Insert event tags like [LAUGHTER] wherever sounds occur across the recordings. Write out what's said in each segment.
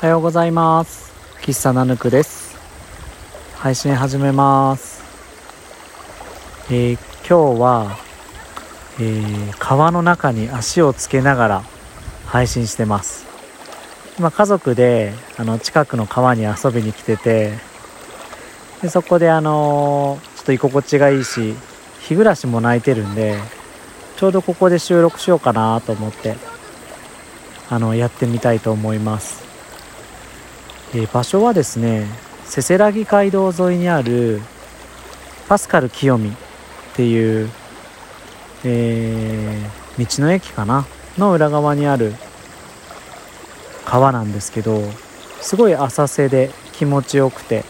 おはようございます。喫茶ナヌクです。配信始めます。えー、今日は、えー、川の中に足をつけながら配信してます。今家族であの近くの川に遊びに来ててでそこであのー、ちょっと居心地がいいし日暮らしも泣いてるんでちょうどここで収録しようかなと思ってあのやってみたいと思います。えー、場所はですねせせらぎ街道沿いにあるパスカル清美っていう、えー、道の駅かな？の裏側にある川なんですけどすごい浅瀬で気持ちよくて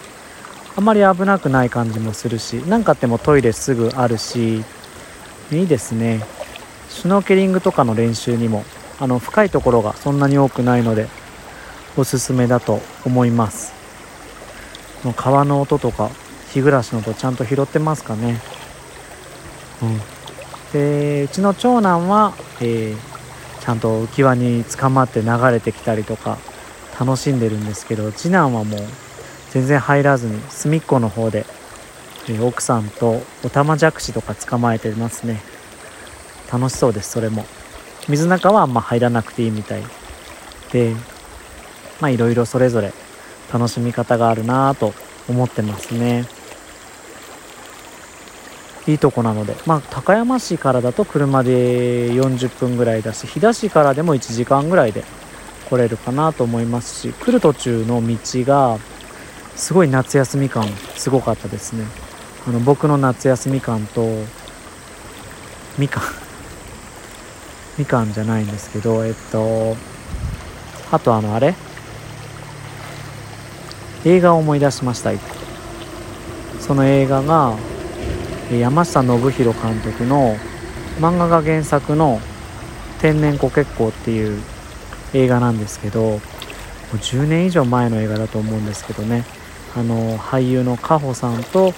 あまり危なくない感じもするし何かあってもトイレすぐあるしいいですね。シュノーケリングとかの練習にもあの深いところがそんなに多くないのでおすすめだと思います。川の音とか日暮らしの音ちゃんと拾ってますかね、うん、でうちの長男は、えー、ちゃんと浮き輪に捕まって流れてきたりとか楽しんでるんですけど次男はもう全然入らずに隅っこの方で、えー、奥さんとオタマジャクシとか捕まえてますね。楽しそうですそれも。水の中はあんま入らなくていいみたい。でまあいろいろそれぞれ楽しみ方があるなぁと思ってますね。いいとこなので。まあ高山市からだと車で40分ぐらいだし飛騨市からでも1時間ぐらいで来れるかなと思いますし来る途中の道がすごい夏休み感すごかったですね。あの僕の夏休み感とみかん。みかんじゃないんですけどえっとあとあのあれ？映画を思い出しました。その映画が山下信弘監督の漫画が原作の「天然コケッコー」っていう映画なんですけどもう10年以上前の映画だと思うんですけどね。あの俳優のカホさんと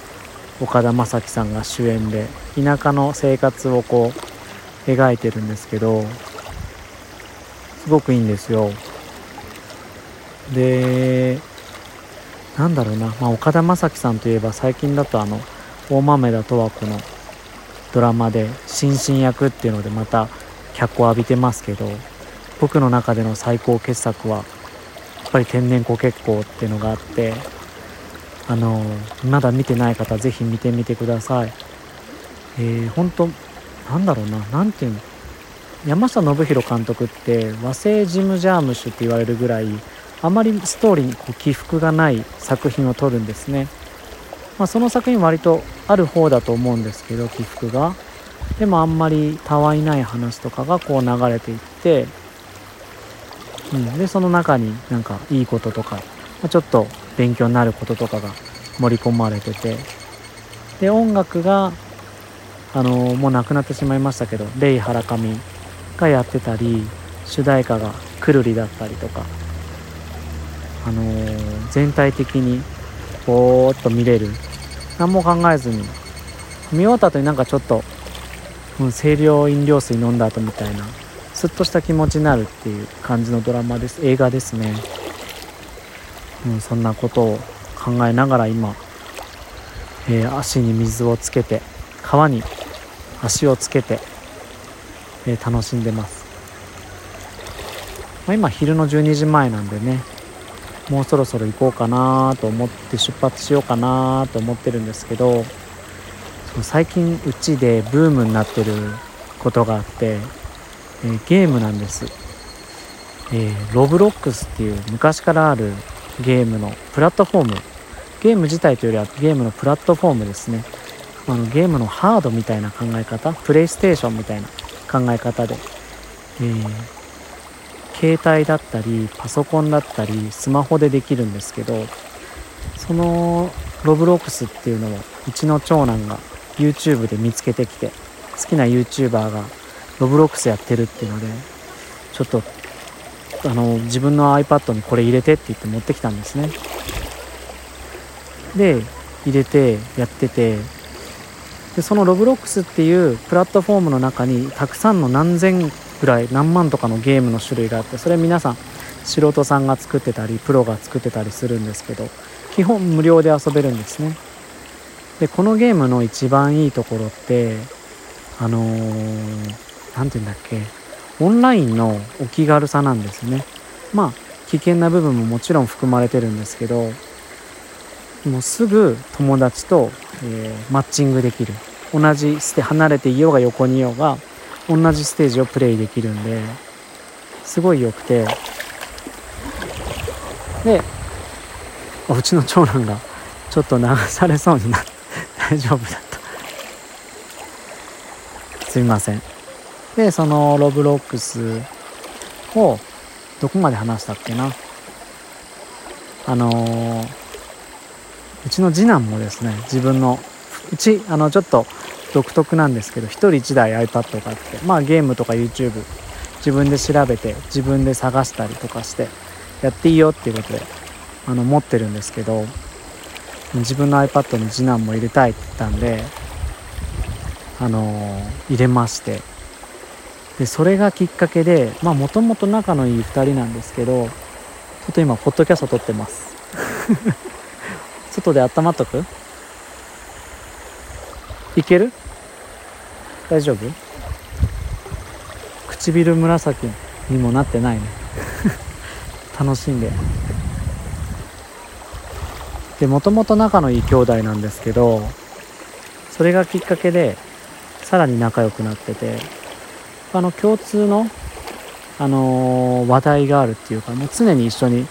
岡田将生さんが主演で田舎の生活をこう描いてるんですけどすごくいいんですよ。でなんだろうな、まあ、岡田将生さんといえば最近だとあの大豆田十和子のドラマで新進役っていうのでまた脚光を浴びてますけど僕の中での最高傑作はやっぱり天然コ結構っていうのがあってあのまだ見てない方是非見てみてください。えー、本当なんだろうな。何ていうの？山下信弘監督って和製ジム・ジャームシュって言われるぐらいあまりストーリーにこう起伏がない作品を撮るんですね、まあ、その作品割とある方だと思うんですけど起伏が。でもあんまりたわいない話とかがこう流れていって、うん、でその中になんかいいこととか、まあ、ちょっと勉強になることとかが盛り込まれてて。で音楽があのー、もう亡くなってしまいましたけどレイ・ハラカミがやってたり主題歌がくるりだったりとか。あのー、全体的にぼーっと見れる。何も考えずに。見終わった後になんかちょっと、うん、清涼飲料水飲んだ後みたいなすっとした気持ちになるっていう感じのドラマです。映画ですね、うん、そんなことを考えながら今、えー、足に水をつけて川に足をつけて、えー、楽しんでます、まあ、今昼の12時前なんでねもうそろそろ行こうかなと思って出発しようかなと思ってるんですけど最近うちでブームになってることがあって、えー、ゲームなんです、えー、ロブロックスっていう昔からあるゲームのプラットフォーム。ゲーム自体というよりはゲームのプラットフォームですね。あのゲームのハードみたいな考え方？プレイステーションみたいな考え方で、えー携帯だったりパソコンだったりスマホでできるんですけどそのロブロックスっていうのをうちの長男が YouTube で見つけてきて好きな YouTuber がロブロックスやってるっていうのでちょっとあの自分の iPad にこれ入れてって言って持ってきたんですね。で入れてやっててでそのロブロックスっていうプラットフォームの中にたくさんの何千ぐらい何万とかのゲームの種類があってそれ皆さん素人さんが作ってたりプロが作ってたりするんですけど基本無料で遊べるんですね。でこのゲームの一番いいところってあの何、て言うんだっけオンラインのお気軽さなんですね。まあ危険な部分ももちろん含まれてるんですけどもうすぐ友達と、えー、マッチングできる。同じステ離れていようが横にいようが同じステージをプレイできるんですごい良くて。でうちの長男がちょっと流されそうになって大丈夫だった。すみません。でそのロブロックスをどこまで話したっけな？あのー、うちの次男もですね自分のうちあのちょっと独特なんですけど1人1台 iPad があってまあゲームとか YouTube 自分で調べて自分で探したりとかしてやっていいよっていうことであの持ってるんですけど自分の iPad に次男も入れたいって言ったんであの、入れまして。でそれがきっかけでまあもともと仲のいい2人なんですけどちょっと今ポッドキャスト撮ってます。[LAUGHS] 外で温まっとく？いける？大丈夫？唇紫にもなってないね。[LAUGHS] 楽しんで。でもともと仲のいい兄弟なんですけどそれがきっかけでさらに仲良くなっててあの共通の、あのー、話題があるっていうかもう常に一緒に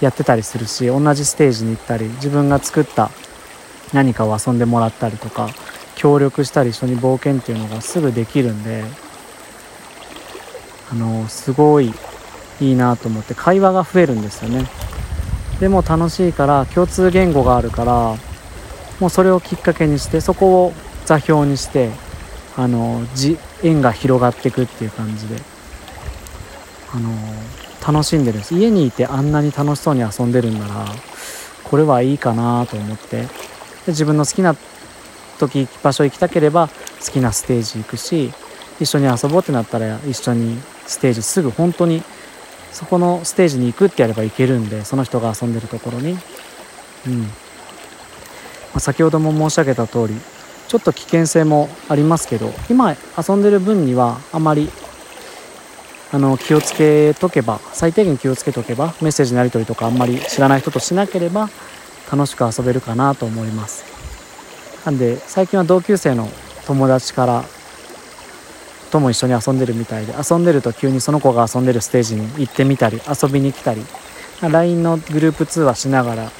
やってたりするし同じステージに行ったり自分が作った何かを遊んでもらったりとか協力したり一緒に冒険っていうのがすぐできるんであのすごいいいなと思って会話が増えるんですよね。でも楽しいから共通言語があるからもうそれをきっかけにしてそこを座標にしてあの縁が広がっていくっていう感じであの楽しんでるんです。家にいてあんなに楽しそうに遊んでるんならこれはいいかなと思ってで自分の好きな時場所行きたければ好きなステージ行くし一緒に遊ぼうってなったら一緒にステージすぐ本当にそこのステージに行くってやれば行けるんでその人が遊んでるところに。うん、まあ、先ほども申し上げた通りちょっと危険性もありますけど今遊んでる分にはあまりあの気をつけとけば最低限気をつけとけばメッセージのやり取りとかあんまり知らない人としなければ楽しく遊べるかなと思います。なんで最近は同級生の友達からとも一緒に遊んでるみたいで遊んでると急にその子が遊んでるステージに行ってみたり遊びに来たり LINE のグループ通話しながら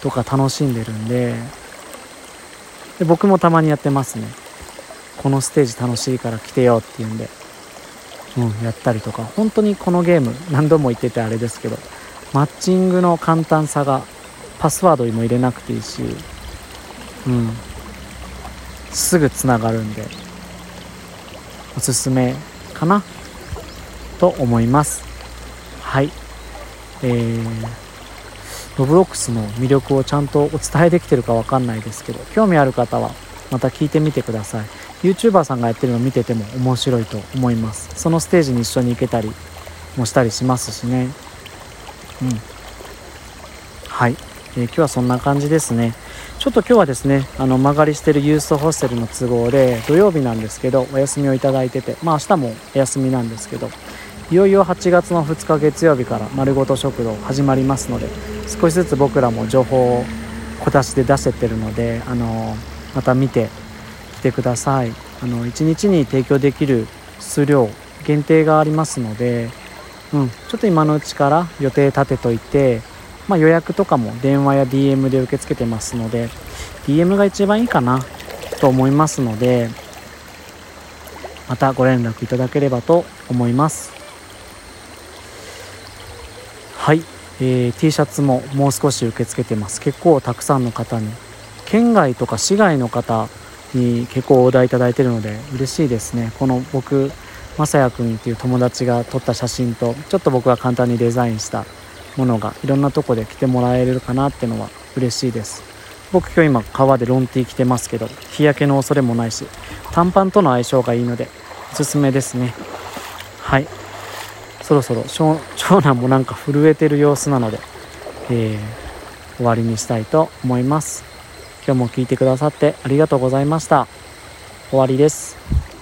とか楽しんでるんでで僕もたまにやってますね。このステージ楽しいから来てよっていうんでうんやったりとか。本当にこのゲーム何度も言っててあれですけどマッチングの簡単さがパスワードにも入れなくていいしうん。すぐつながるんでおすすめかな？と思います。はい。えー、ロブロックスの魅力をちゃんとお伝えできてるかわかんないですけど興味ある方はまた聞いてみてください。YouTuber さんがやってるの見てても面白いと思います。そのステージに一緒に行けたりもしたりしますしね。うん。はい、えー、今日はそんな感じですね。ちょっと今日はですねあの曲がりしてるユースホステルの都合で土曜日なんですけどお休みをいただいててまあ明日もお休みなんですけどいよいよ8月の2日月曜日から丸ごと食堂始まりますので少しずつ僕らも情報を小出しで出してってるのであのまた見てきてください。あの1日に提供できる数量限定がありますので、うん、ちょっと今のうちから予定立てといてまあ、予約とかも電話や DM で受け付けてますので DM が一番いいかなと思いますのでまたご連絡いただければと思います。はい、えー、T シャツももう少し受け付けてます。結構たくさんの方に県外とか市外の方に結構オーダーいただいてるので嬉しいですね。この僕まさやくんっていう友達が撮った写真とちょっと僕が簡単にデザインしたものがいろんなとこで着てもらえるかなってのは嬉しいです。僕今日今革でロンティー着てますけど日焼けの恐れもないし短パンとの相性がいいのでおすすめですね。はい。そろそろ [LAUGHS] 長男もなんか震えてる様子なので、えー、終わりにしたいと思います。今日も聞いてくださってありがとうございました。終わりです。